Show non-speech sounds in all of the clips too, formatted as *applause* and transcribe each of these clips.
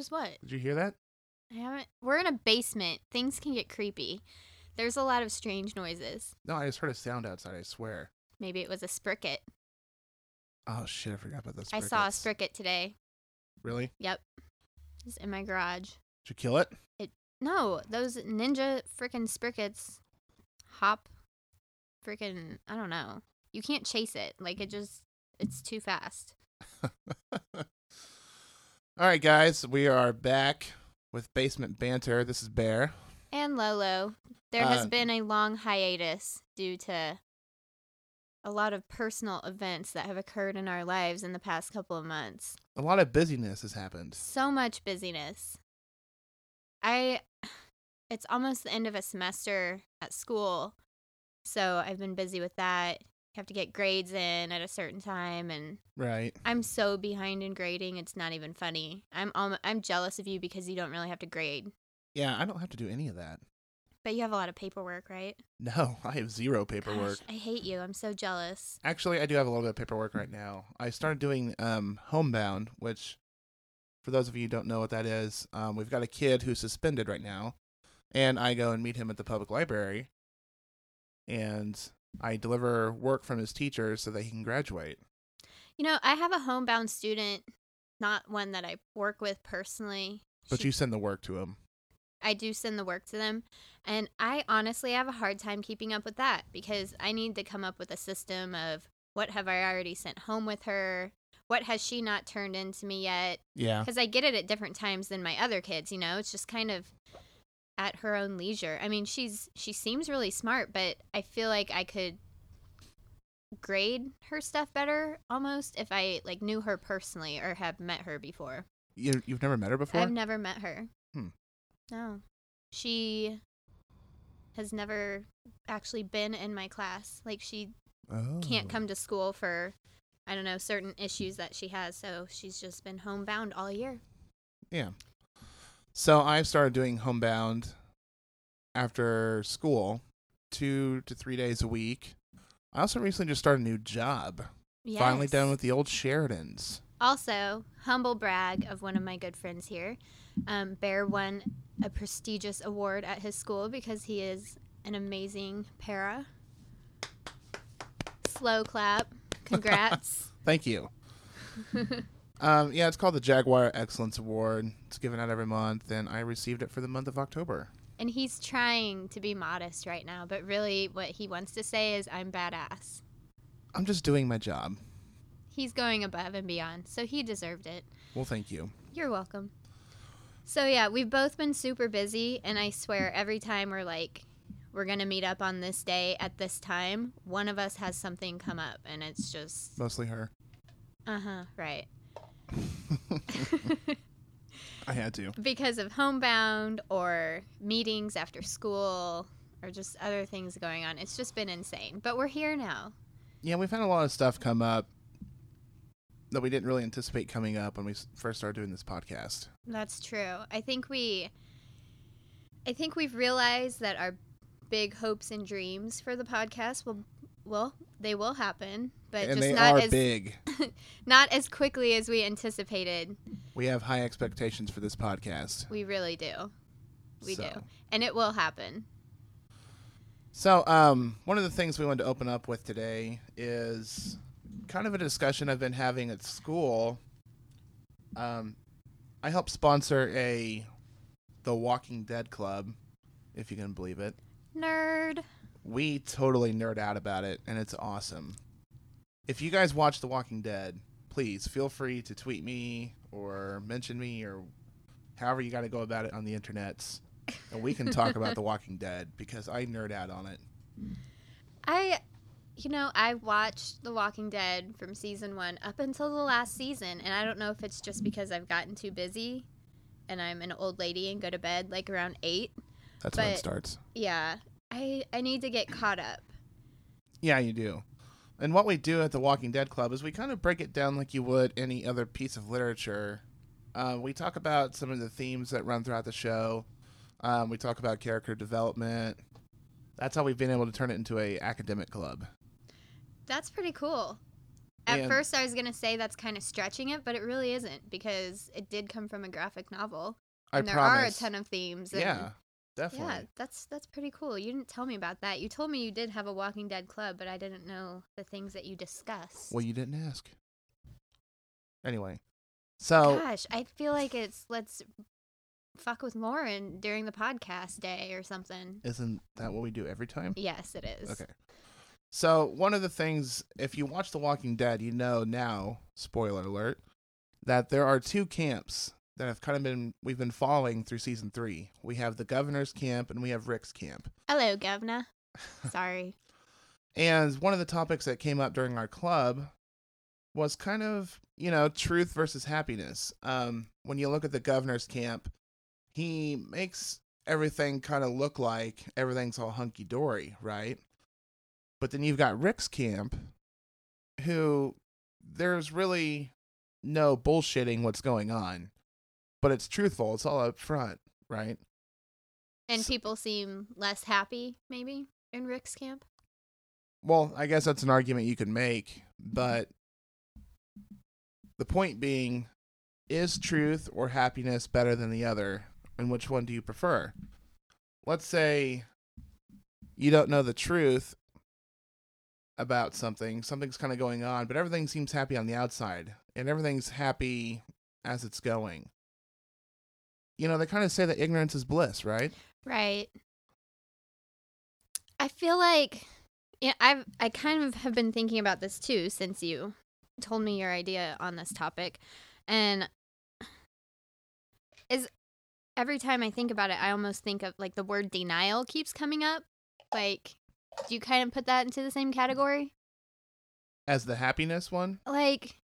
was what? Did you hear that? I haven't. We're in a basement. Things can get creepy. There's a lot of strange noises. No, I just heard a sound outside. I swear. Maybe it was a spricket. Oh shit! I forgot about this. I saw a spricket today. Really? Yep. It's in my garage. Did you kill it? It no, those ninja freaking sprickets hop freaking I don't know. You can't chase it. Like it just it's too fast. *laughs* All right, guys, we are back with basement banter. This is Bear. And Lolo, there Uh, has been a long hiatus due to a lot of personal events that have occurred in our lives in the past couple of months. A lot of busyness has happened. So much busyness. I it's almost the end of a semester at school. So I've been busy with that. You have to get grades in at a certain time and Right. I'm so behind in grading. It's not even funny. I'm um, I'm jealous of you because you don't really have to grade, Yeah, I don't have to do any of that. but you have a lot of paperwork, right? No, *laughs* I have zero paperwork. Gosh, I hate you. I'm so jealous. Actually, I do have a little bit of paperwork right now. I started doing um, Homebound, which, for those of you who don't know what that is, um, we've got a kid who's suspended right now, and I go and meet him at the public library, and I deliver work from his teacher so that he can graduate. You know, I have a homebound student, not one that I work with personally. But She- you send the work to him. I do send the work to them, and I honestly have a hard time keeping up with that because I need to come up with a system of what have I already sent home with her, what has she not turned into me yet, Yeah. because I get it at different times than my other kids. You know, it's just kind of at her own leisure. I mean, she's she seems really smart, but I feel like I could grade her stuff better almost if I like knew her personally or have met her before. You, you've never met her before? I've never met her. Hmm. No. She has never actually been in my class. Like she oh. can't come to school for I don't know, certain issues that she has, so she's just been homebound all year. Yeah. So I've started doing Homebound after school, two to three days a week. I also recently just started a new job. Finally done with the old Sheridans. Also, humble brag of one of my good friends here. Um, Bear won a prestigious award at his school because he is an amazing para. Slow clap. *laughs* Congrats. Thank you. *laughs* Um, yeah, it's called the Jaguar Excellence Award. It's given out every month, and I received it for the month of October. and he's trying to be modest right now, but really what he wants to say is, I'm badass. I'm just doing my job. He's going above and beyond, so he deserved it. Well, thank you. You're welcome. So yeah, we've both been super busy, and I swear every time we're like, we're gonna meet up on this day at this time, one of us has something come up, and it's just, Mostly her. uh huh, right. I had to. because of homebound or meetings after school or just other things going on. It's just been insane. But we're here now. Yeah, we've had a lot of stuff come up that we didn't really anticipate coming up when we first started doing this podcast. That's true. I think we I think we've realized that our big hopes and dreams for the podcast will well, they will happen, but and just not as big. *laughs* not as quickly as we anticipated. We have high expectations for this podcast. We really do. We do. And it will happen. So, um, one of the things we wanted to open up with today is kind of a discussion I've been having at school. Um, I help sponsor a The Walking Dead club, if you can believe it. Nerd. We totally nerd out about it, and it's awesome. If you guys watch The Walking Dead, please feel free to tweet me or mention me or however you got to go about it on the internets, and we can talk about The *laughs* Walking Dead because I nerd out on it. I, you know, I watched The Walking Dead from season one up until the last season, and I don't know if it's just because I've gotten too busy and I'm an old lady and go to bed like around eight. That's when it starts. Yeah, I I need to get caught up. Yeah, you do. And what we do at the Walking Dead Club is we kind of break it down like you would any other piece of literature. Uh, we talk about some of the themes that run throughout the show. Um, we talk about character development. That's how we've been able to turn it into a academic club. That's pretty cool. At And- first, I was gonna say that's kind of stretching it, but it really isn't because it did come from a graphic novel, I and there promise. are a ton of themes. Yeah, definitely. yeah, that's that's pretty cool. You didn't tell me about that. You told me you did have a Walking Dead club, but I didn't know the things that you discussed. Well, you didn't ask. Anyway, so Gosh, I feel like it's let's fuck with Lauren during the podcast day or something. isn't that what we do every time? Yes, it is. Okay. So one of the things, if you watch The Walking Dead, you know now, spoiler alert, that there are two camps that have kind of been we've been following through season three. We have the governor's camp and we have Rick's camp. Hello, Governor. Sorry. *laughs* *laughs* And one of the topics that came up during our club was kind of, you know, truth versus happiness. Um, when you look at the governor's camp, he makes everything kind of look like everything's all hunky dory, right? But then you've got Rick's camp, who there's really no bullshitting what's going on, but it's truthful. It's all up front, right? And S- people seem less happy, maybe, in Rick's camp. Well, I guess that's an argument you could make, but the point being, is truth or happiness better than the other, and which one do you prefer? Let's say you don't know the truth about something, something's kind of going on, but everything seems happy on the outside, and everything's happy as it's going. You know, they kind of say that ignorance is bliss, right? Right. I feel like yeah, I've I kind of have been thinking about this too since you told me your idea on this topic. And is every time I think about it, I almost think of like the word denial keeps coming up. Like do you kind of put that into the same category? As the happiness one, Like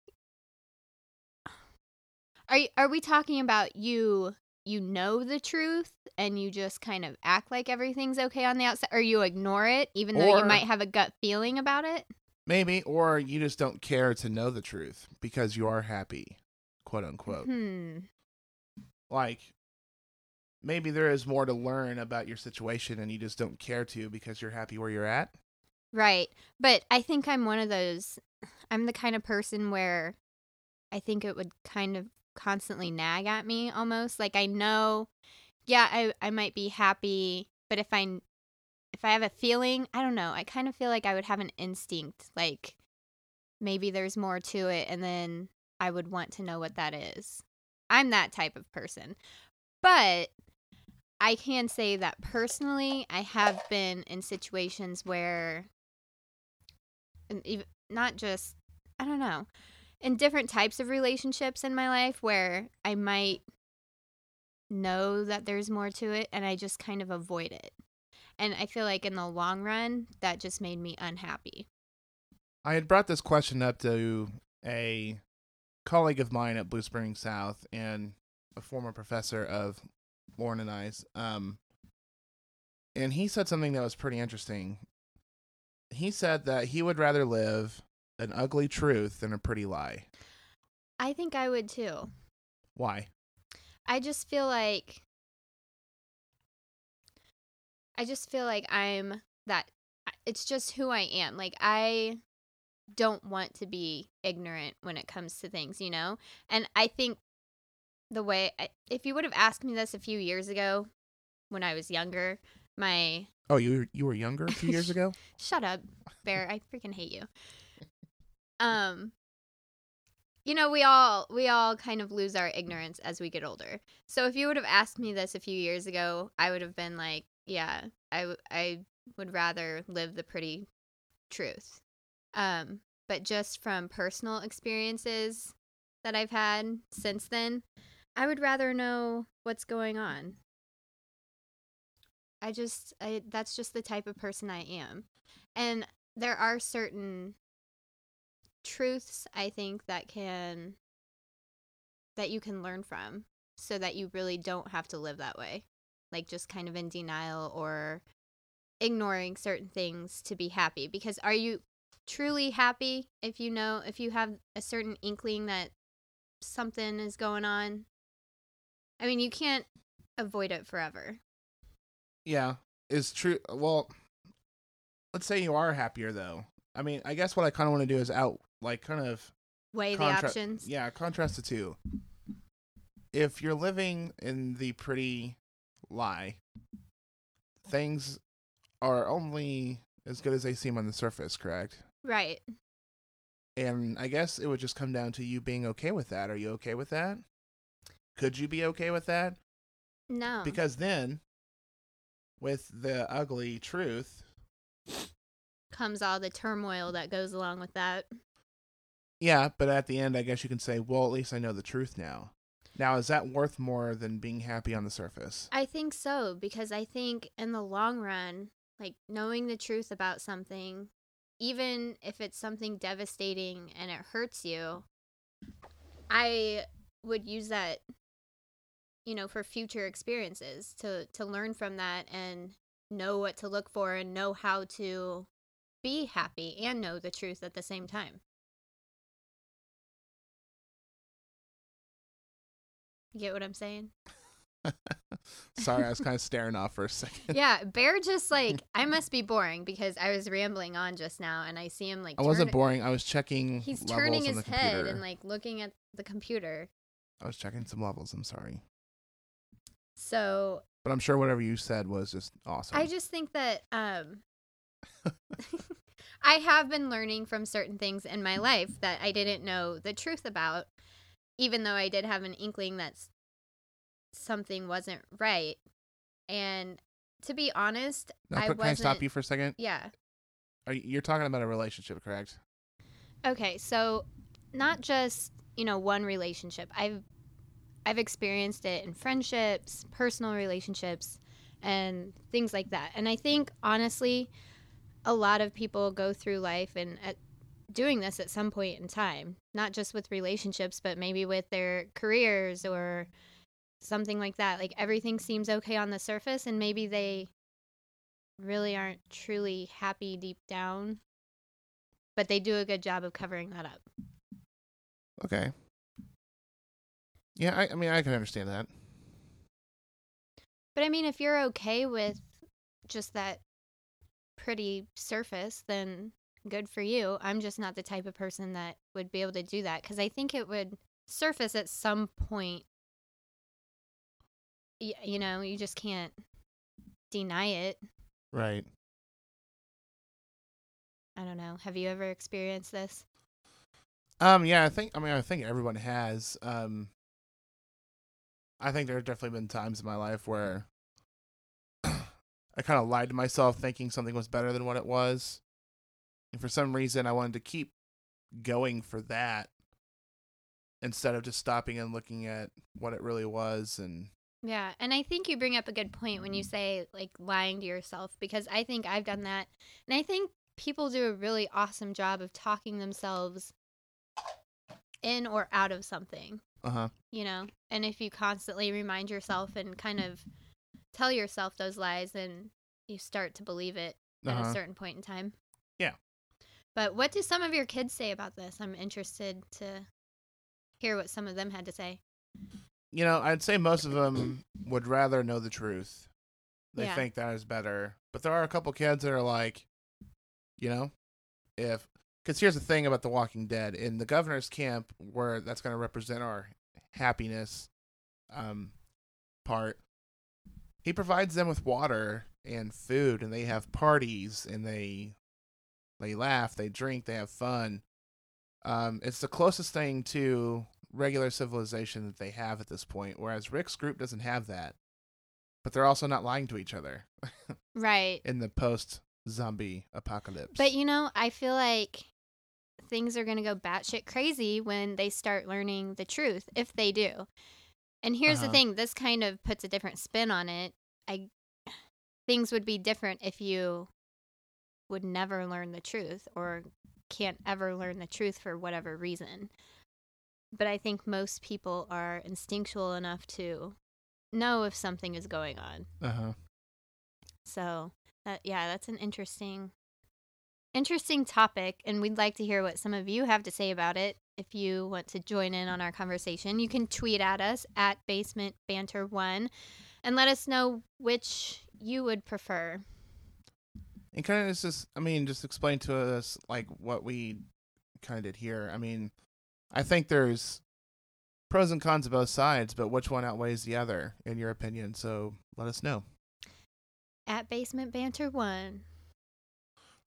are are we talking about you you know the truth and you just kind of act like everything's okay on the outside or you ignore it even though you might have a gut feeling about it? Maybe, or you just don't care to know the truth because you are happy, quote unquote. Hmm. Like, maybe there is more to learn about your situation and you just don't care to because you're happy where you're at. Right. But I think I'm one of those I'm the kind of person where I think it would kind of constantly nag at me almost. Like I know yeah, I I might be happy, but if I if I have a feeling, I don't know. I kind of feel like I would have an instinct like maybe there's more to it and then I would want to know what that is. I'm that type of person. But I can say that personally, I have been in situations where, not just, I don't know, in different types of relationships in my life where I might know that there's more to it and I just kind of avoid it. And I feel like in the long run, that just made me unhappy. I had brought this question up to a colleague of mine at Blue Springs South and a former professor of Lauren and I's. Um, and he said something that was pretty interesting. He said that he would rather live an ugly truth than a pretty lie. I think I would too. Why? I just feel like I just feel like I'm that it's just who I am. Like I don't want to be ignorant when it comes to things, you know? And I think the way I, if you would have asked me this a few years ago when I was younger, my Oh, you were, you were younger a few years *laughs* ago? Shut up, Bear. I freaking hate you. Um you know, we all we all kind of lose our ignorance as we get older. So if you would have asked me this a few years ago, I would have been like, yeah, I I would rather live the pretty truth. Um but just from personal experiences that I've had since then, I would rather know what's going on. I just I that's just the type of person I am. And there are certain truths I think that can that you can learn from so that you really don't have to live that way. Like just kind of in denial or ignoring certain things to be happy because are you truly happy if you know if you have a certain inkling that something is going on? I mean, you can't avoid it forever. Yeah, is true. Well, let's say you are happier though. I mean, I guess what I kind of want to do is out like kind of Weigh Contra- the options. yeah, contrast the two. If you're living in the pretty lie, things are only as good as they seem on the surface, correct? Right. And I guess it would just come down to you being okay with that. Are you okay with that? Could you be okay with that? No. Because then, with the ugly truth, comes all the turmoil that goes along with that. Yeah, but at the end, I guess you can say, well, at least I know the truth now. Now, is that worth more than being happy on the surface? I think so because I think in the long run, like knowing the truth about something, even if it's something devastating and it hurts you, I would use that you know for future experiences to to learn from that and know what to look for and know how to be happy and know the truth at the same time. You get what I'm saying? *laughs* Sorry, I was kind of staring off for a second. yeah, Bear just *laughs* like I must be boring because I was rambling on just now and I see him like I wasn't boring. I was checking. He's turning his head and like looking at the computer. I was checking some levels. I'm sorry, So but I'm sure whatever you said was just awesome. I just think that um *laughs* I have been learning from certain things in my life that I didn't know the truth about, even though I did have an inkling that something wasn't right. And to be honest, Now, I can I stop you for a second? yeah. Are you, you're talking about a relationship, correct? Okay, so not just, you know, one relationship. I've I've experienced it in friendships, personal relationships, and things like that. And I think honestly, a lot of people go through life and at doing this at some point in time, not just with relationships, but maybe with their careers or something like that. Like everything seems okay on the surface and maybe they really aren't truly happy deep down but they do a good job of covering that up. Okay. Yeah, I, I mean, I can understand that. But I mean, if you're okay with just that pretty surface, then good for you. I'm just not the type of person that would be able to do that because I think it would surface at some point. Y- You know, you just can't deny it. Right. I don't know. Have you ever experienced this? Um. Yeah. I think. I mean, I think everyone has. Um. I think there have definitely been times in my life where *clears throat* I kind of lied to myself, thinking something was better than what it was, and for some reason, I wanted to keep going for that instead of just stopping and looking at what it really was. And Yeah, and I think you bring up a good point when you say like lying to yourself because I think I've done that. And I think people do a really awesome job of talking themselves in or out of something, uh huh. you know? And if you constantly remind yourself and kind of tell yourself those lies, then you start to believe it at Uh-huh. a certain point in time. But what do some of your kids say about this? I'm interested to hear what some of them had to say. You know, I'd say most of them would rather know the truth. They Yeah. think that is better. But there are a couple kids that are like, you know, if because here's the thing about The Walking Dead in the governor's camp, where that's going to represent our happiness um, part. He provides them with water and food, and they have parties, and they they laugh, they drink, they have fun. Um, it's the closest thing to regular civilization that they have at this point. Whereas Rick's group doesn't have that, but they're also not lying to each other *laughs* Right. in the post zombie apocalypse. But you know, I feel like things are going to go batshit crazy when they start learning the truth, if they do. And here's Uh-huh. the thing: this kind of puts a different spin on it. I things would be different if you would never learn the truth or can't ever learn the truth for whatever reason. But I think most people are instinctual enough to know if something is going on. uh huh. So that yeah, that's an interesting interesting topic and we'd like to hear what some of you have to say about it. If you want to join in on our conversation, you can tweet at us at basement banter one and let us know which you would prefer. And kind of just, I mean, just explain to us like what we kind of did here. I mean, I think there's pros and cons of both sides, but which one outweighs the other in your opinion? So let us know. At Basement Banter 1.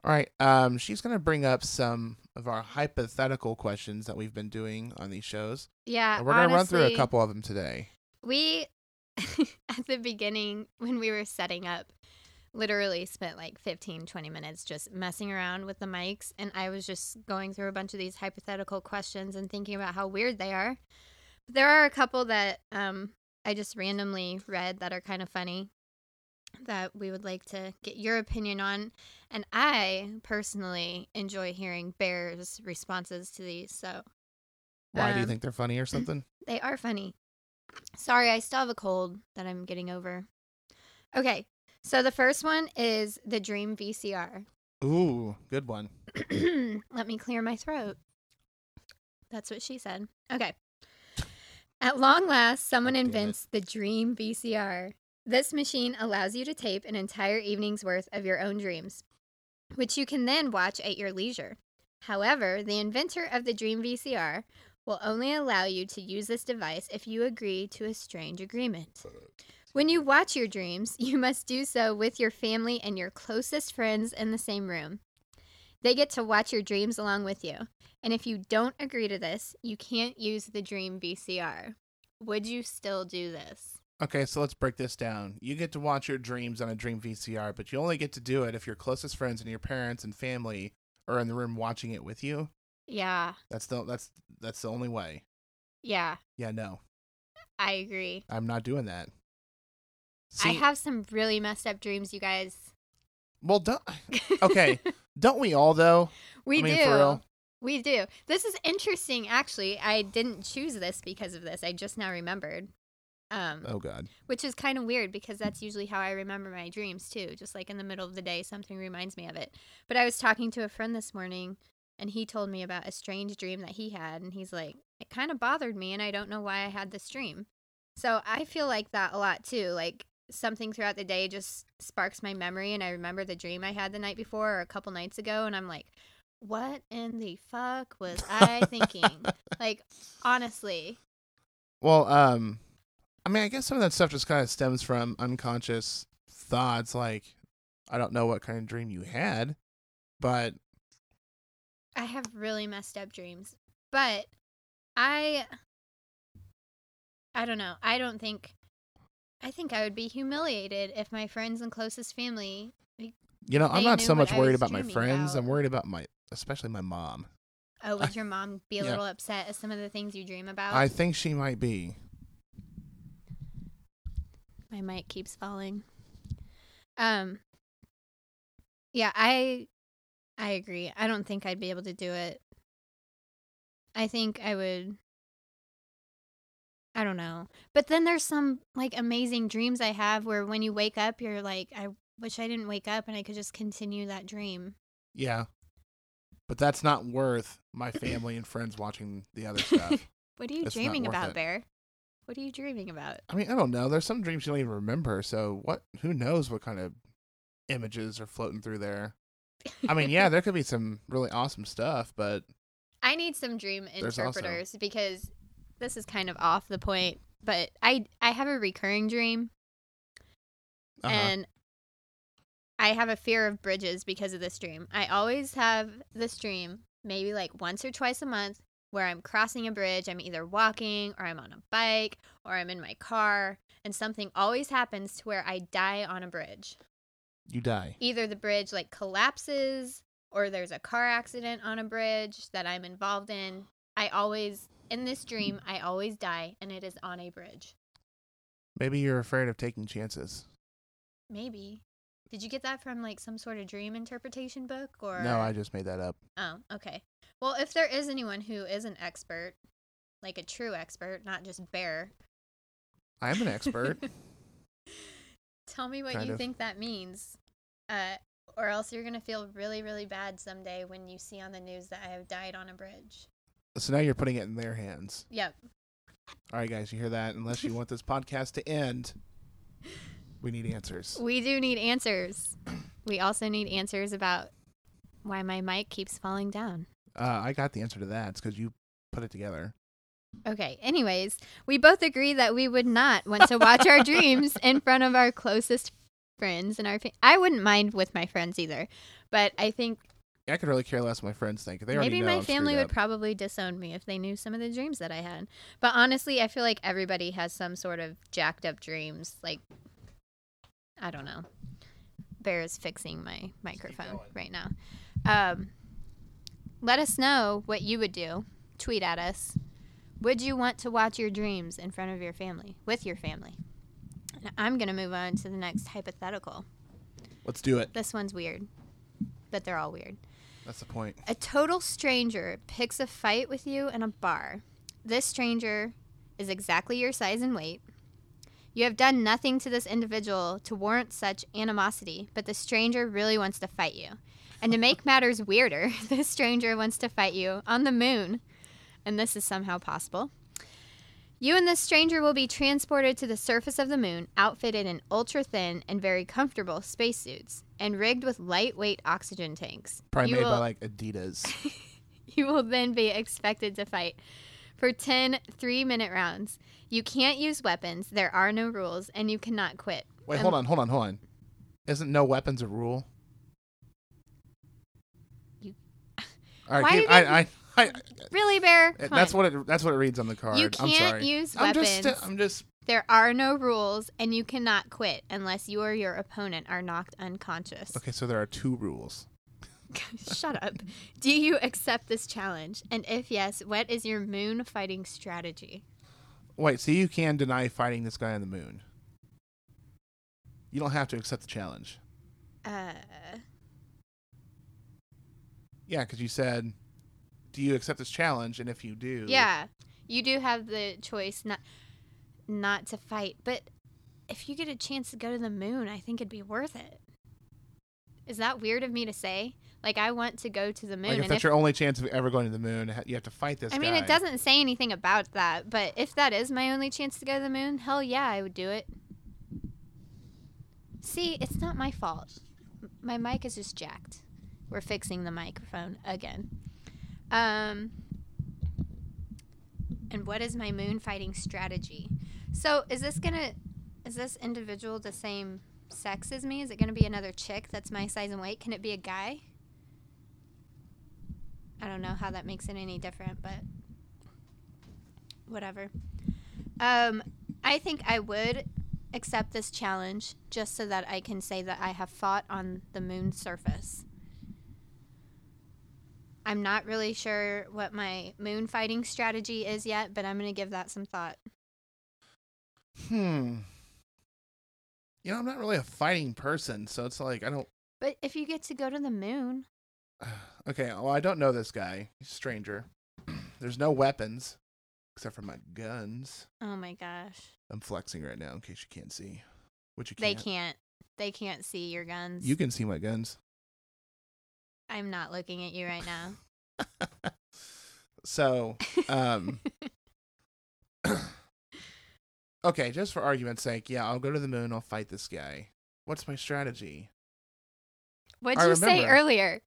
All right. Um, she's going to bring up some of our hypothetical questions that we've been doing on these shows. Yeah. And we're going to run through a couple of them today. We, *laughs* at the beginning, when we were setting up, literally spent like 15, 20 minutes just messing around with the mics. And I was just going through a bunch of these hypothetical questions and thinking about how weird they are. But there are a couple that um, I just randomly read that are kind of funny that we would like to get your opinion on. And I personally enjoy hearing Bear's responses to these. So Why do you Um, think they're funny or *laughs* something? they are funny. Sorry, I still have a cold that I'm getting over. Okay, so the first one is the Dream VCR. Ooh, good one. *clears throat* Let me clear my throat. That's what she said. Okay. At long last, someone it. invents the Dream VCR. This machine allows you to tape an entire evening's worth of your own dreams, which you can then watch at your leisure. However, the inventor of the Dream VCR will only allow you to use this device if you agree to a strange agreement. When you watch your dreams, *laughs* you must do so with your family and your closest friends in the same room. They get to watch your dreams along with you. And if you don't agree to this, you can't use the Dream VCR. Would you still do this? Okay, so let's break this down. You get to watch your dreams on a Dream VCR, but you only get to do it if your closest friends and your parents and family are in the room watching it with you. Yeah. That's the that's that's the only way. Yeah, Yeah, no, I agree. I'm not doing that. I have some really messed up dreams, you guys. well, don't, *laughs* okay, don't we all though? we I mean, do. We do. This is interesting, actually. I didn't choose this because of this. I just now remembered. Um, Oh God, which is kind of weird because that's usually how I remember my dreams too. Just like in the middle of the day, something reminds me of it. But I was talking to a friend this morning and he told me about a strange dream that he had. And he's like, it kind of bothered me and I don't know why I had this dream. So I feel like that a lot too. Like something throughout the day just sparks my memory and I remember the dream I had the night before or a couple nights ago. And I'm like, what in the fuck was I thinking? *laughs* like, honestly. Well, um, I mean, I guess some of that stuff just kind of stems from unconscious thoughts. Like, I don't know what kind of dream you had, but I have really messed up dreams. But I I don't know. I don't think I think I would be humiliated if my friends and closest family you know, I'm not so much worried about my friends. I'm worried about my, especially my mom. Oh, would your mom be a Yeah. little upset at some of the things you dream about? I think she might be. My mic keeps falling. Um Yeah, I I agree. I don't think I'd be able to do it. I think I would I don't know. But then there's some like amazing dreams I have where when you wake up you're like I wish I didn't wake up and I could just continue that dream. Yeah. But that's not worth my family and friends watching the other stuff. *laughs* What are you It's dreaming about, it. Bear? What are you dreaming about? I mean, I don't know. There's some dreams you don't even remember. So what? Who knows what kind of images are floating through there? I mean, yeah, *laughs* there could be some really awesome stuff, but I need some dream There's also- interpreters because this is kind of off the point, but I I have a recurring dream uh and I have a fear of bridges because of this dream. I always have this dream, maybe like once or twice a month, where I'm crossing a bridge. I'm either walking or I'm on a bike or I'm in my car, and something always happens to where I die on a bridge. you die. Either the bridge like collapses or there's a car accident on a bridge that I'm involved in. I always, in this dream, I always die, and it is on a bridge. Maybe you're afraid of taking chances. Maybe. Did you get that from like some sort of dream interpretation book or No, I just made that up. Oh, okay. Well, if there is anyone who is an expert, like a true expert, not just bear, I am an expert. *laughs* tell me what Kind you of. think that means. Uh, or else you're going to feel really, really bad someday when you see on the news that I have died on a bridge. So now you're putting it in their hands. Yep. All right, guys, you hear that? Unless you want this podcast to end, we need answers. We do need answers. *clears throat* We also need answers about why my mic keeps falling down. Uh, I got the answer to that. It's because you put it together. Okay. Anyways, we both agree that we would not want to watch our dreams in *laughs* front of our closest friends and our. Fa- I wouldn't mind with my friends either, but I think I could really care less what my friends think. They maybe my I'm family would up. probably disown me if they knew some of the dreams that I had. But honestly, I feel like everybody has some sort of jacked up dreams. Like, I don't know. Bear is fixing my microphone right now. Um, let us know what you would do. Tweet at us. Would you want to watch your dreams in front of your family, with your family? And I'm going to move on to the next hypothetical. Let's do it. This one's weird, but they're all weird. That's the point. A total stranger picks a fight with you in a bar. This stranger is exactly your size and weight. You have done nothing to this individual to warrant such animosity, but the stranger really wants to fight you. And to make *laughs* matters weirder, *laughs* this stranger wants to fight you on the moon. And this is somehow possible. You and this stranger will be transported to the surface of the moon, outfitted in ultra thin and very comfortable spacesuits, and rigged with lightweight oxygen tanks. Probably You made will- by like Adidas. *laughs* you will then be expected to fight for 10 three minute rounds. You can't use weapons, there are no rules, and you cannot quit. Wait, Um, hold on, hold on, hold on. Isn't no weapons a rule? You- All right, Why keep, I, I, I, Really, Bear? Come that's on. what it. That's what it reads on the card. You I'm can't sorry. use I'm weapons. just. I'm just. There are no rules, and you cannot quit unless you or your opponent are knocked unconscious. Okay, so there are two rules. *laughs* Shut up. Do you accept this challenge? And if yes, what is your moon fighting strategy? Wait, so you can deny fighting this guy on the moon. You don't have to accept the challenge. Uh, Yeah, because you said, "Do you accept this challenge?" And if you do, yeah, you do have the choice not not to fight, but if you get a chance to go to the moon, I think it'd be worth it. Is that weird of me to say? Like I want to go to the moon, like if that's if your only chance of ever going to the moon, you have to fight this I mean, guy. it doesn't say anything about that, but if that is my only chance to go to the moon, hell yeah, I would do it. See, it's not my fault. My mic is just jacked. We're fixing the microphone again. Um, and what is my moon fighting strategy? So, is this gonna, is this individual the same sex as me? Is it gonna be another chick that's my size and weight? Can it be a guy? I don't know how that makes it any different, but whatever. Um, I think I would accept this challenge just so that I can say that I have fought on the moon's surface. I'm not really sure what my moon fighting strategy is yet, but I'm going to give that some thought. Hmm. You know, I'm not really a fighting person, so it's like I don't. But if you get to go to the moon, *sighs* Okay, well, I don't know this guy. He's a stranger. *clears throat* There's no weapons except for my guns. oh my gosh. I'm flexing right now in case you can't see. Which you can't. They can't. They can't see your guns. You can see my guns. I'm not looking at you right now. *laughs* so, um, *laughs* okay, just for argument's sake, yeah, I'll go to the moon. I'll fight this guy. What's my strategy? What'd I you say earlier?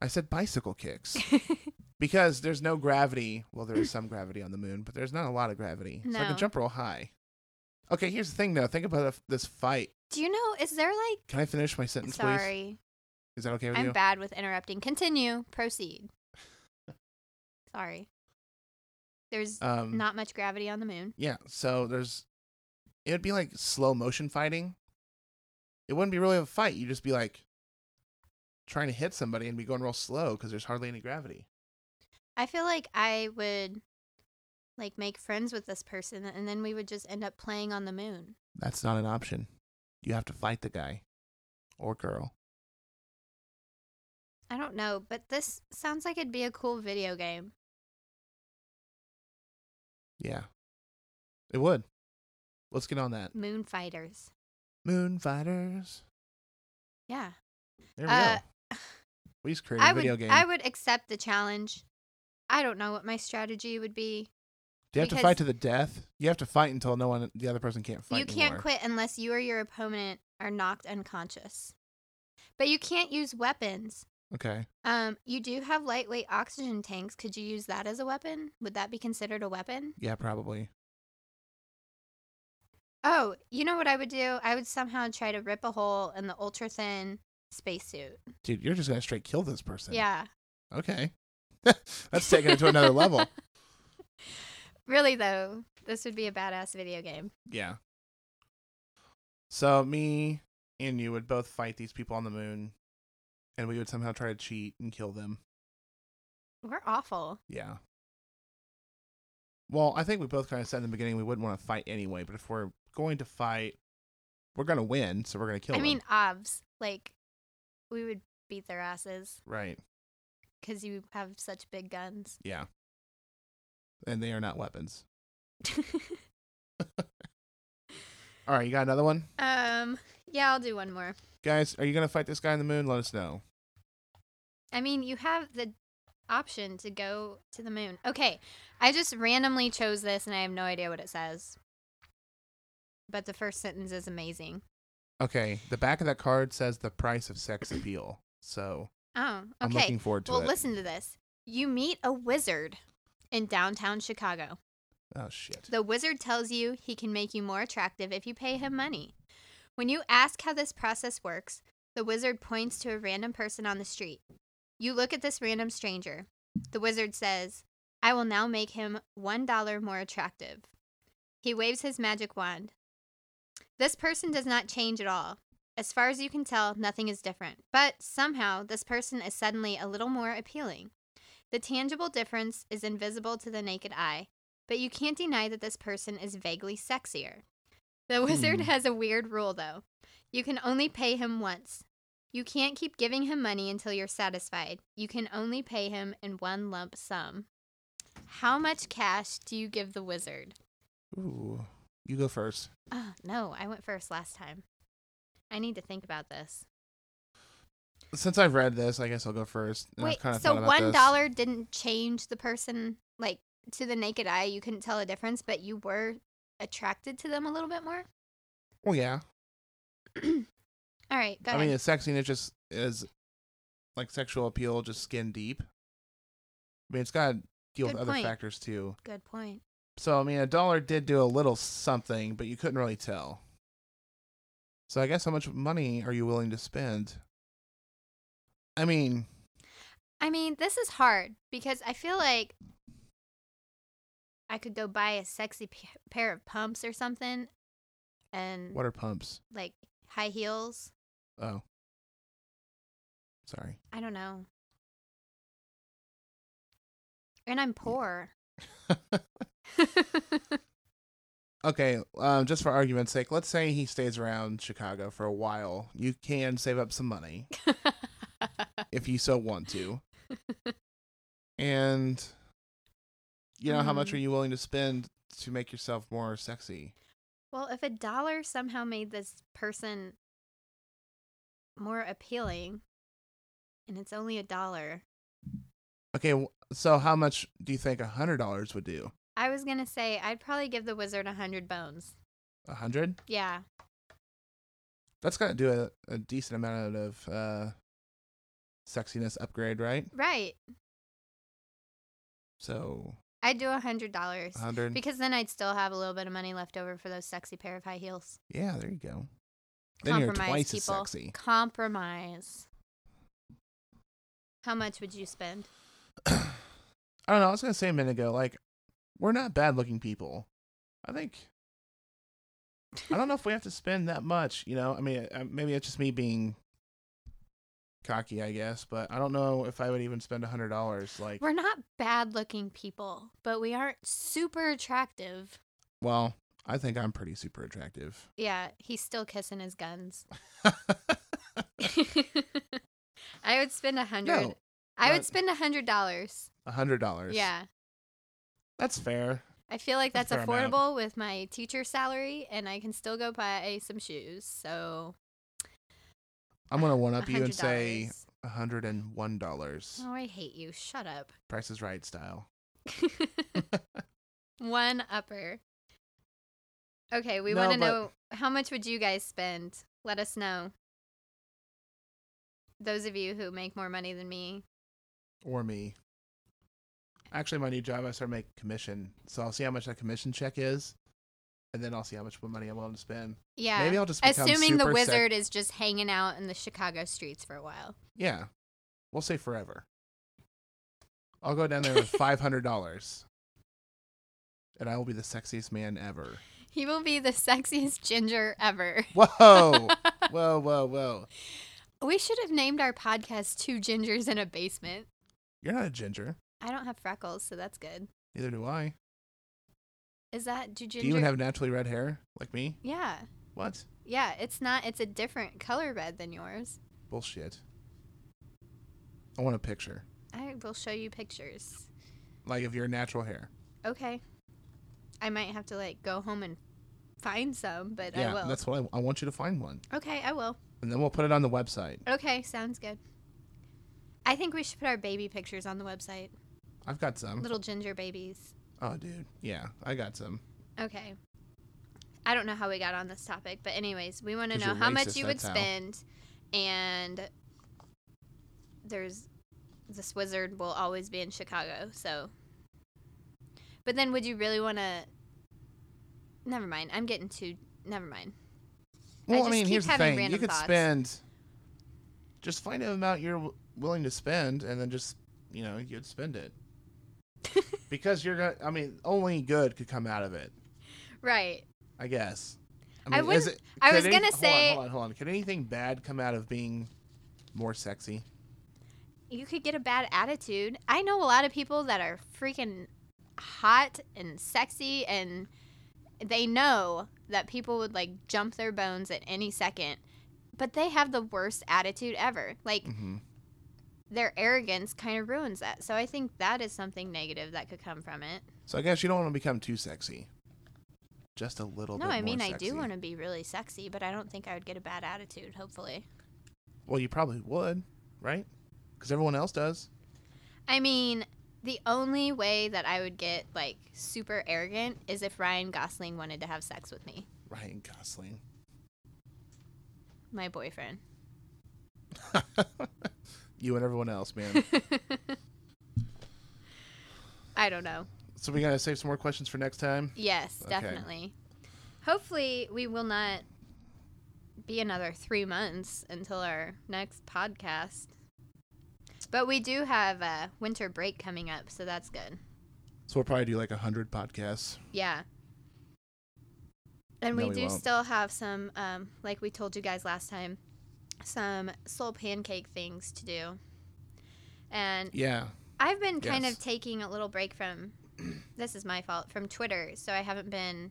I said bicycle kicks *laughs* because there's no gravity. Well, there is some gravity on the moon, but there's not a lot of gravity, so I can jump real high. Okay, here's the thing though. Think about this fight. Do you know? Is there like? Can I finish my sentence, please? Sorry, Is that okay with I'm you? bad with interrupting. Continue. Proceed. *laughs* Sorry. There's Um, not much gravity on the moon. Yeah, so there's it would be like slow motion fighting. It wouldn't be really a fight. You'd just be like trying to hit somebody and be going real slow because there's hardly any gravity. I feel like I would like make friends with this person, and then we would just end up playing on the moon. That's not an option. You have to fight the guy or girl. I don't know, but this sounds like it'd be a cool video game. Yeah. It would. Let's get on that. Moon Fighters. Moon Fighters. Yeah. There we Uh, go. *sighs* We just created I a video would game. I would accept the challenge. I don't know what my strategy would be. Do you have to fight to the death? You have to fight until no one, the other person can't fight you can't anymore. quit unless you or your opponent are knocked unconscious. But you can't use weapons. Okay. Um, you do have lightweight oxygen tanks. Could you use that as a weapon? Would that be considered a weapon? Yeah, probably. Oh, you know what I would do? I would somehow try to rip a hole in the ultra thin spacesuit. Dude, you're just gonna straight kill this person. Yeah. Okay. *laughs* That's taking it to another level. *laughs* Really though, this would be a badass video game. Yeah. So me and you would both fight these people on the moon, and we would somehow try to cheat and kill them. We're awful. Yeah. Well, I think we both kind of said in the beginning we wouldn't want to fight anyway, but if we're going to fight, we're gonna win, so we're gonna kill them. I them. mean, obs. Like, we would beat their asses right? because you have such big guns. Yeah. And they are not weapons. *laughs* All right, you got another one, um, yeah, I'll do one more. guys? Are you gonna fight this guy in the moon? Let us know. I mean, you have the option to go to the moon. Okay, I just randomly chose this and I have no idea what it says. But the first sentence is amazing. Okay, the back of that card says the price of sex appeal. So Oh, okay. I'm looking forward to Well, it. Well, listen to this. You meet a wizard in downtown Chicago. Oh shit. The wizard tells you he can make you more attractive if you pay him money. When you ask how this process works, the wizard points to a random person on the street. You look at this random stranger. The wizard says, I will now make him $1 more attractive. He waves his magic wand. This person does not change at all. As far as you can tell, nothing is different. But somehow, this person is suddenly a little more appealing. The tangible difference is invisible to the naked eye, but you can't deny that this person is vaguely sexier. The wizard Hmm. has a weird rule, though. You can only pay him once. You can't keep giving him money until you're satisfied. You can only pay him in one lump sum. How much cash do you give the wizard? Ooh, you go first. Oh, no, I went first last time. I need to think about this. Since I've read this, I guess I'll go first. Wait, so one didn't change the person like to the naked eye. You couldn't tell a difference, but you were attracted to them a little bit more. Well, yeah. *clears throat* All right, go I ahead. mean, the sexiness just is like sexual appeal, just skin deep. I mean, it's got to deal with Good other point. factors too. Good point. So, I mean, a dollar did do a little something, but you couldn't really tell. So, I guess how much money are you willing to spend? I mean, I mean, this is hard because I feel like I could go buy a sexy p- pair of pumps or something, and what are pumps? like high heels. Oh, sorry. I don't know. And I'm poor. *laughs* *laughs* Okay, um, just for argument's sake, let's say he stays around Chicago for a while. You can save up some money *laughs* if you so want to. And you know, how much are you willing to spend to make yourself more sexy? well, if a dollar somehow made this person more appealing, and it's only a dollar, Okay, so how much do you think a hundred dollars would do? I was gonna say I'd probably give the wizard a hundred bones. A hundred? Yeah, That's got to do a, a decent amount of uh, sexiness upgrade, right? right. So I'd do a hundred dollars hundred. because then I'd still have a little bit of money left over for those sexy pair of high heels. Yeah, there you go. Then you're Compromise, twice as sexy. Compromise. How much would you spend? I don't know. I was gonna say a minute ago, like we're not bad looking people. I think. I don't know if we have to spend that much. You know, I mean, uh, maybe it's just me being cocky, I guess, but I don't know if I would even spend a hundred dollars. Like, We're not bad looking people, but we aren't super attractive. well, I think I'm pretty super attractive. Yeah, he's still kissing his guns. *laughs* *laughs* I would spend a hundred. no, I would spend a hundred dollars. a hundred dollars. Yeah, that's fair. I feel like That's that's a fair amount. affordable with my teacher salary, and I can still go buy some shoes. So I'm gonna one up you and say a hundred and one dollars. Oh, I hate you. Shut up. Price is Right style. *laughs* One upper. Okay, we No, want to but- know how much would you guys spend? Let us know. those of you who make more money than me, or me. Actually, my new job, I start making commission, so I'll see how much that commission check is, and then I'll see how much money I'm willing to spend. yeah. Maybe I'll just become Assuming the super sec- wizard is just hanging out in the Chicago streets for a while. yeah, we'll say forever. I'll go down there with *laughs* five hundred dollars, and I will be the sexiest man ever. He will be the sexiest *laughs* ginger ever. Whoa, *laughs* whoa, whoa, whoa! we should have named our podcast Two Gingers in a Basement. You're not a ginger. I don't have freckles, so that's good. Neither do I. Is that do ginger? Do you even have naturally red hair like me? Yeah, What? yeah. It's not. It's a different color red than yours. Bullshit. I want a picture, I will show you pictures. like of your natural hair. Okay. I might have to like go home and find some, but I yeah, will. that's what I, I want you to find one, Okay, I will. and then we'll put it on the website. Okay, sounds good. I think we should put our baby pictures on the website. I've got some. Little ginger babies. Oh, dude. Yeah, I got some. Okay. I don't know how we got on this topic, but anyways, we want to 'Cause know you're how much racist, you would that's how. spend, and there's this wizard will always be in Chicago, so. But then, would you really want to? Never mind. I'm getting too. Never mind. Well, I, just mean, here's the thing: you could thoughts. spend. Just find an amount you're w- willing to spend, and then just you know you'd spend it. *laughs* because you're gonna. I mean, only good could come out of it. Right. I guess. I mean, is it- I was any- gonna hold on, say- Hold on, hold on. Could anything bad come out of being more sexy? You could get a bad attitude. I know a lot of people that are freaking hot and sexy and they know that people would like jump their bones at any second, but they have the worst attitude ever. Like hmm their arrogance kind of ruins that. So I think that is something negative that could come from it. So I guess you don't want to become too sexy. Just a little No, bit. I mean I do want to be really sexy, but I don't think I would get a bad attitude, hopefully. Well, you probably would, right? Because everyone else does. I mean, the only way that I would get like super arrogant is if Ryan Gosling wanted to have sex with me, Ryan Gosling. my boyfriend. *laughs* you and everyone else, man. *laughs* I don't know. so we gotta save some more questions for next time. Yes, Okay. definitely. Hopefully, we will not be another three months until our next podcast. But we do have a winter break coming up, so that's good. So we'll probably do like a hundred podcasts. Yeah. And No, we we do won't. still have some, um, like we told you guys last time, some soul pancake things to do. And Yeah. I've been kind Yes. of taking a little break from *clears throat* this is my fault from Twitter, so I haven't been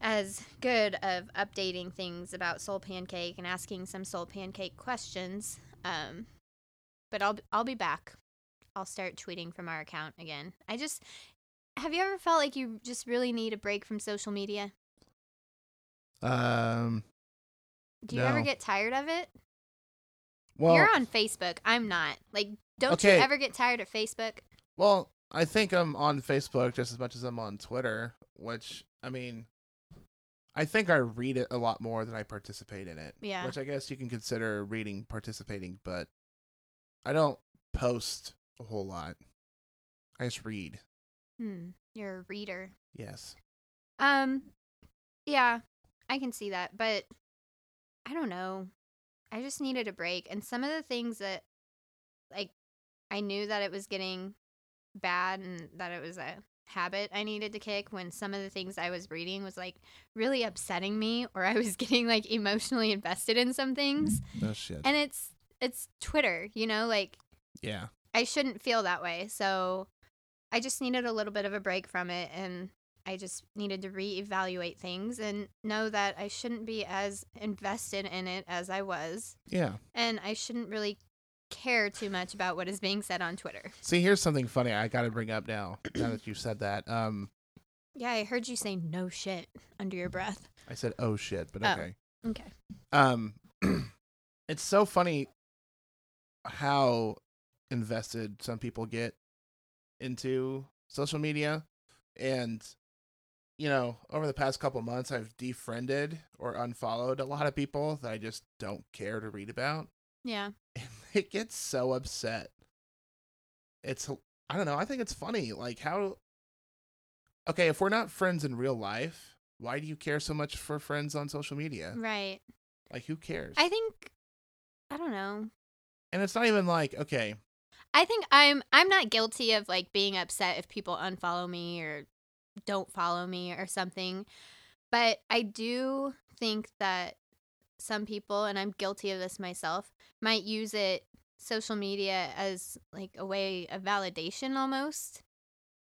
as good of updating things about Soul Pancake and asking some Soul Pancake questions. Um, but I'll I'll be back. I'll start tweeting from our account again. I just have you ever felt like you just really need a break from social media? Um. Do you ever get tired of it? Well, You're on Facebook. I'm not. Like, don't Okay. you ever get tired of Facebook? well, I think I'm on Facebook just as much as I'm on Twitter. Which I mean, I think I read it a lot more than I participate in it. Yeah. Which I guess you can consider reading participating, but I don't post a whole lot. I just read. Hmm. You're a reader. Yes. Um, yeah, I can see that, but I don't know. I just needed a break, and some of the things that, like, I knew that it was getting bad and that it was a habit I needed to kick. When some of the things I was reading was like really upsetting me, or I was *laughs* getting like emotionally invested in some things, No shit. and it's it's Twitter, you know, like yeah. I shouldn't feel that way. So I just needed a little bit of a break from it and I just needed to reevaluate things and know that I shouldn't be as invested in it as I was. Yeah. And I shouldn't really care too much about what is being said on Twitter. See, here's something funny I got to bring up now. *clears throat* Now that you said that, um, Yeah, I heard you say no shit under your breath. I said, "Oh shit," but Oh. okay. Okay. Um, *clears throat* it's so funny how invested some people get into social media, and you know, over the past couple months, I've defriended or unfollowed a lot of people that I just don't care to read about. Yeah. *laughs* and they get so upset. It's I don't know. I think it's funny. Like how. Okay, if we're not friends in real life, why do you care so much for friends on social media? Right. Like who cares? I think I don't know. And it's not even like okay, I think I'm I'm not guilty of like being upset if people unfollow me or don't follow me or something. But I do think that some people and I'm guilty of this myself might use it social media as like a way of validation almost.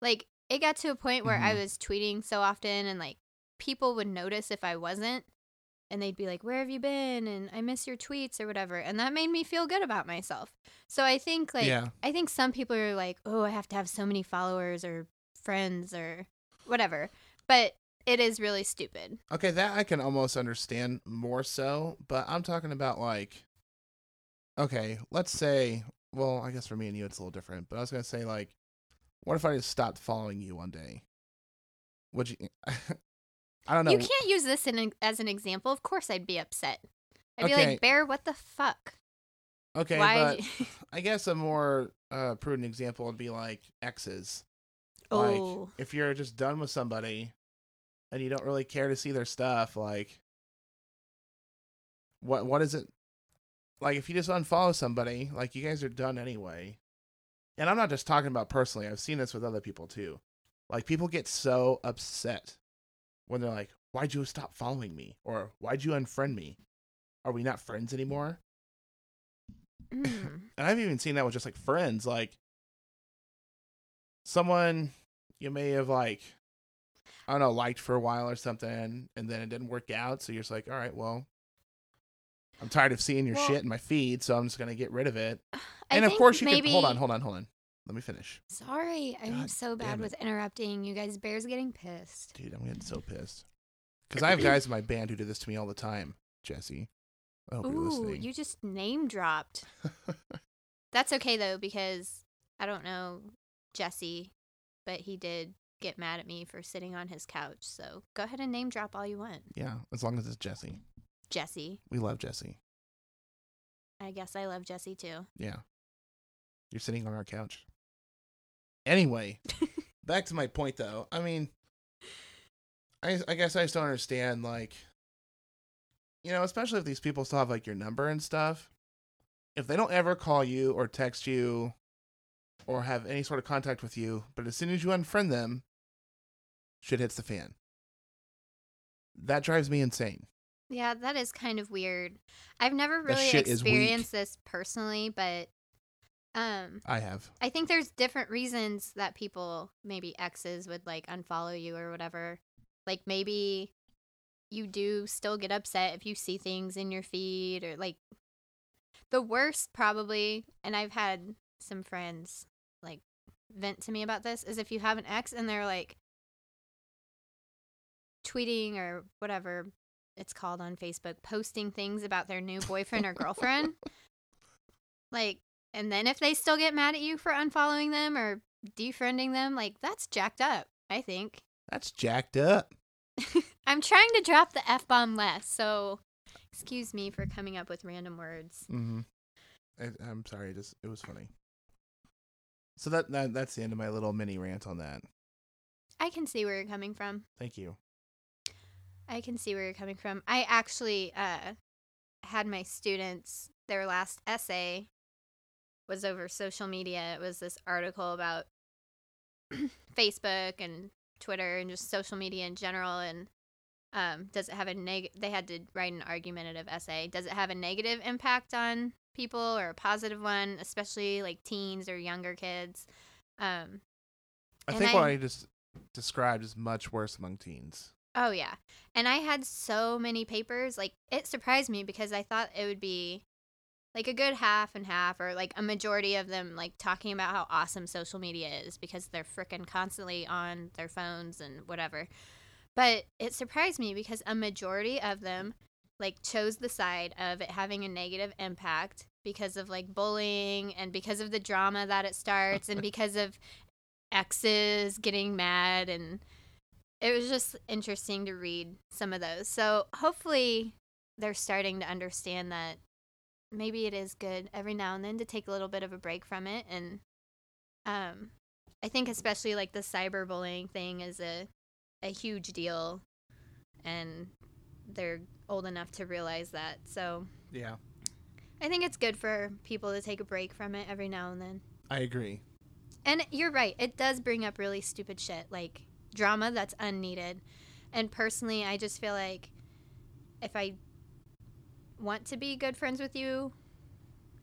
Like it got to a point where I Mhm. was tweeting so often and like people would notice if I wasn't and they'd be like, "Where have you been?" and "I miss your tweets" or whatever. And that made me feel good about myself. So I think like yeah, I think some people are like, "Oh, I have to have so many followers or friends or whatever." But it is really stupid. okay, that I can almost understand more so, but I'm talking about like, okay, let's say, well, I guess for me and you it's a little different, but I was gonna say like, what if I just stopped following you one day? Would you? *laughs* I don't know. You can't use this in as an example. Of course, I'd be upset. I'd be like, "Bear, what the fuck? okay, Why?" but I guess a more uh, prudent example would be like exes. Like, oh, if you're just done with somebody and you don't really care to see their stuff, like, what what is it? Like, if you just unfollow somebody, like you guys are done anyway. And I'm not just talking about personally. I've seen this with other people too. Like, people get so upset when they're like, "Why'd you stop following me?" or "Why'd you unfriend me?" Are we not friends anymore? mm. and I've even seen that with just like friends, like someone you may have like I don't know, liked for a while or something, and then it didn't work out, so you're just like, all right, well, I'm tired of seeing your Well- shit in my feed, so I'm just gonna get rid of it. I and of course, you maybe... can hold on, hold on, hold on. Let me finish, Sorry, I'm God so bad with interrupting. You guys, Bear's getting pissed. dude. I'm getting so pissed because I have *clears throat* guys in my band who do this to me all the time. Jesse, I hope you're Ooh, listening. you just name dropped. *laughs* That's okay though because I don't know Jesse, but he did get mad at me for sitting on his couch. So go ahead and name drop all you want, yeah, as long as it's Jesse, Jesse. we love Jesse. I guess I love Jesse too. Yeah. You're sitting on our couch. Anyway, *laughs* back to my point though. I mean, I I guess I just don't understand like you know, especially if these people still have like your number and stuff. If they don't ever call you or text you or have any sort of contact with you, but as soon as you unfriend them, shit hits the fan. That drives me insane. Yeah, that is kind of weird. I've never really experienced this personally, but um I have. I think there's different reasons that people maybe exes would like unfollow you or whatever. Like maybe you do still get upset if you see things in your feed or like the worst probably and I've had some friends like vent to me about this is if you have an ex and they're like tweeting or whatever it's called on Facebook posting things about their new boyfriend or girlfriend *laughs* like and then if they still get mad at you for unfollowing them or defriending them, like that's jacked up, I think. That's jacked up. *laughs* I'm trying to drop the F bomb less, so excuse me for coming up with random words. Mm-hmm. I, I'm sorry. Just it was funny. So that, that that's the end of my little mini rant on that. I can see where you're coming from. Thank you. I can see where you're coming from. I actually uh had my students their last essay was over social media. It was this article about *clears throat* Facebook and Twitter and just social media in general and um does it have a neg they had to write an argumentative essay. Does it have a negative impact on people or a positive one, especially like teens or younger kids? Um I think I- what I just described is much worse among teens. Oh yeah. And I had so many papers. Like it surprised me because I thought it would be like a good half and half or like a majority of them like talking about how awesome social media is because they're freaking constantly on their phones and whatever. But it surprised me because a majority of them like chose the side of it having a negative impact because of like bullying and because of the drama that it starts and because of exes getting mad and it was just interesting to read some of those. So hopefully they're starting to understand that maybe it is good every now and then to take a little bit of a break from it and um I think especially like the cyberbullying thing is a a huge deal and they're old enough to realize that. So Yeah, I think it's good for people to take a break from it every now and then. I agree. And you're right, it does bring up really stupid shit like drama that's unneeded. And personally, I just feel like if I want to be good friends with you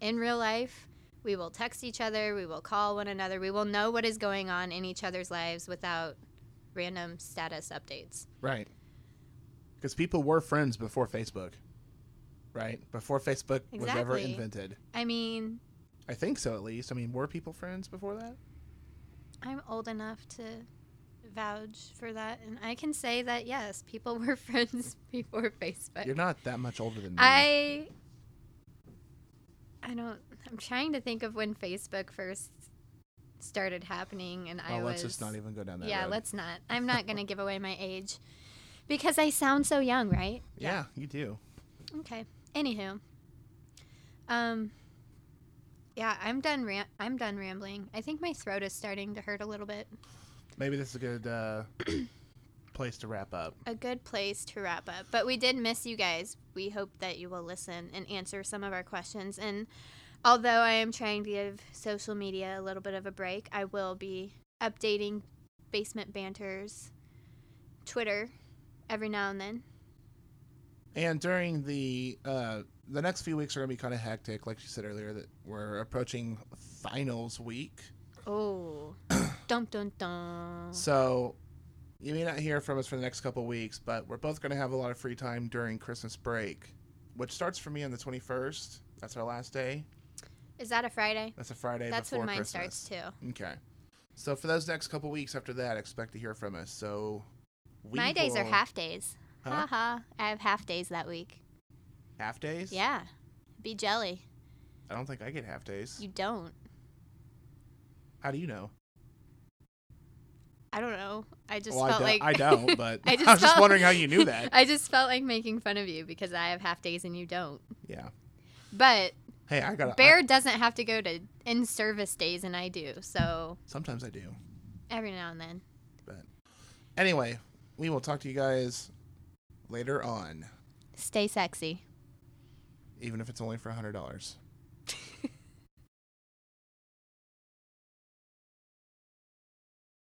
in real life, we will text each other, we will call one another, we will know what is going on in each other's lives without random status updates. Right. Because people were friends before Facebook. Right? Before Facebook was ever invented. I mean, I think so, at least. I mean, were people friends before that? I'm old enough to vouch for that, and I can say that yes, people *laughs* were friends before Facebook. You're not that much older than me. I I don't. I'm trying to think of when Facebook first started happening, and I oh, was. let's just not even go down that yeah, road. let's not. *laughs* I'm not gonna give away my age because I sound so young, right? Yeah, you do. Okay. Anywho, um, yeah, I'm done. Ram- I'm done rambling. I think my throat is starting to hurt a little bit. Maybe this is a good uh, *clears throat* place to wrap up. a good place to wrap up. But we did miss you guys. We hope that you will listen and answer some of our questions. And although I am trying to give social media a little bit of a break, I will be updating Basement Banter's Twitter every now and then. And during the uh, the next few weeks are gonna be kind of hectic, like you said earlier. That we're approaching finals week, Oh, *clears throat* dum dum dum. so you may not hear from us for the next couple weeks. But we're both gonna have a lot of free time during Christmas break, which starts for me on the twenty first. That's our last day. Is that a Friday? That's a Friday. That's before when mine Christmas. starts too. Okay. So for those next couple weeks after that, expect to hear from us. So we My days are half days. Huh? Ha ha. I have half days that week. half days. Yeah. Be jelly. I don't think I get half days. You don't. How do you know? I don't know. I just well, I felt like I don't, *laughs* but I I, just was just wondering how you knew that. *laughs* I just felt like making fun of you because I have half days and you don't. yeah. But Hey, I got Bear doesn't have to go to in service days and I do. So sometimes I do. every now and then. But Anyway, we will talk to you guys later on, Stay sexy. even if it's only for a hundred dollars.